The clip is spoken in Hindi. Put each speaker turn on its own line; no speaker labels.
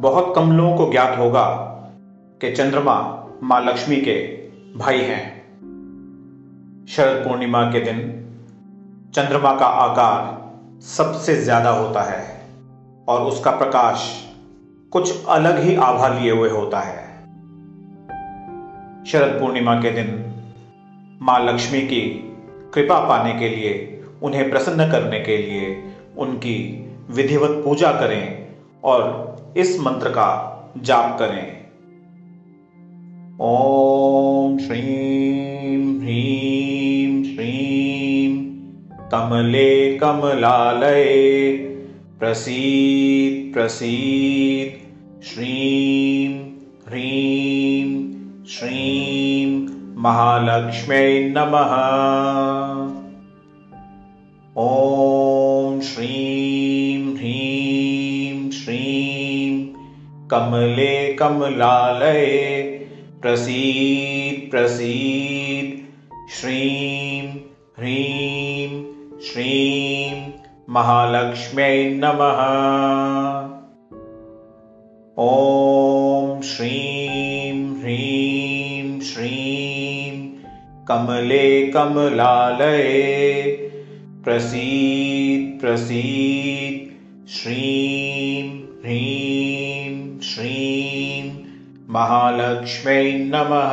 बहुत कम लोगों को ज्ञात होगा कि चंद्रमा माँ लक्ष्मी के भाई हैं। शरद पूर्णिमा के दिन चंद्रमा का आकार सबसे ज़्यादा होता है और उसका प्रकाश कुछ अलग ही आभा लिए हुए होता है। शरद पूर्णिमा के दिन माँ लक्ष्मी की कृपा पाने के लिए, उन्हें प्रसन्न करने के लिए, उनकी विधिवत पूजा करें और इस मंत्र का जाप करें। ओम श्रीम ह्रीम श्रीम कमले कमलालय प्रसीद प्रसीद। श्रीम ह्रीम श्रीम महालक्ष्म्यै नमः। ओम कमले कमलालय। प्रसीद प्रसीद। श्रीं ह्रीं श्रीं महालक्ष्म्यै नमः। ॐ श्रीं ह्रीं श्रीं कमले कमलालये। प्रसीद प्रसीद। श्रीं ह्रीं श्रीं महालक्ष्म्यै नमः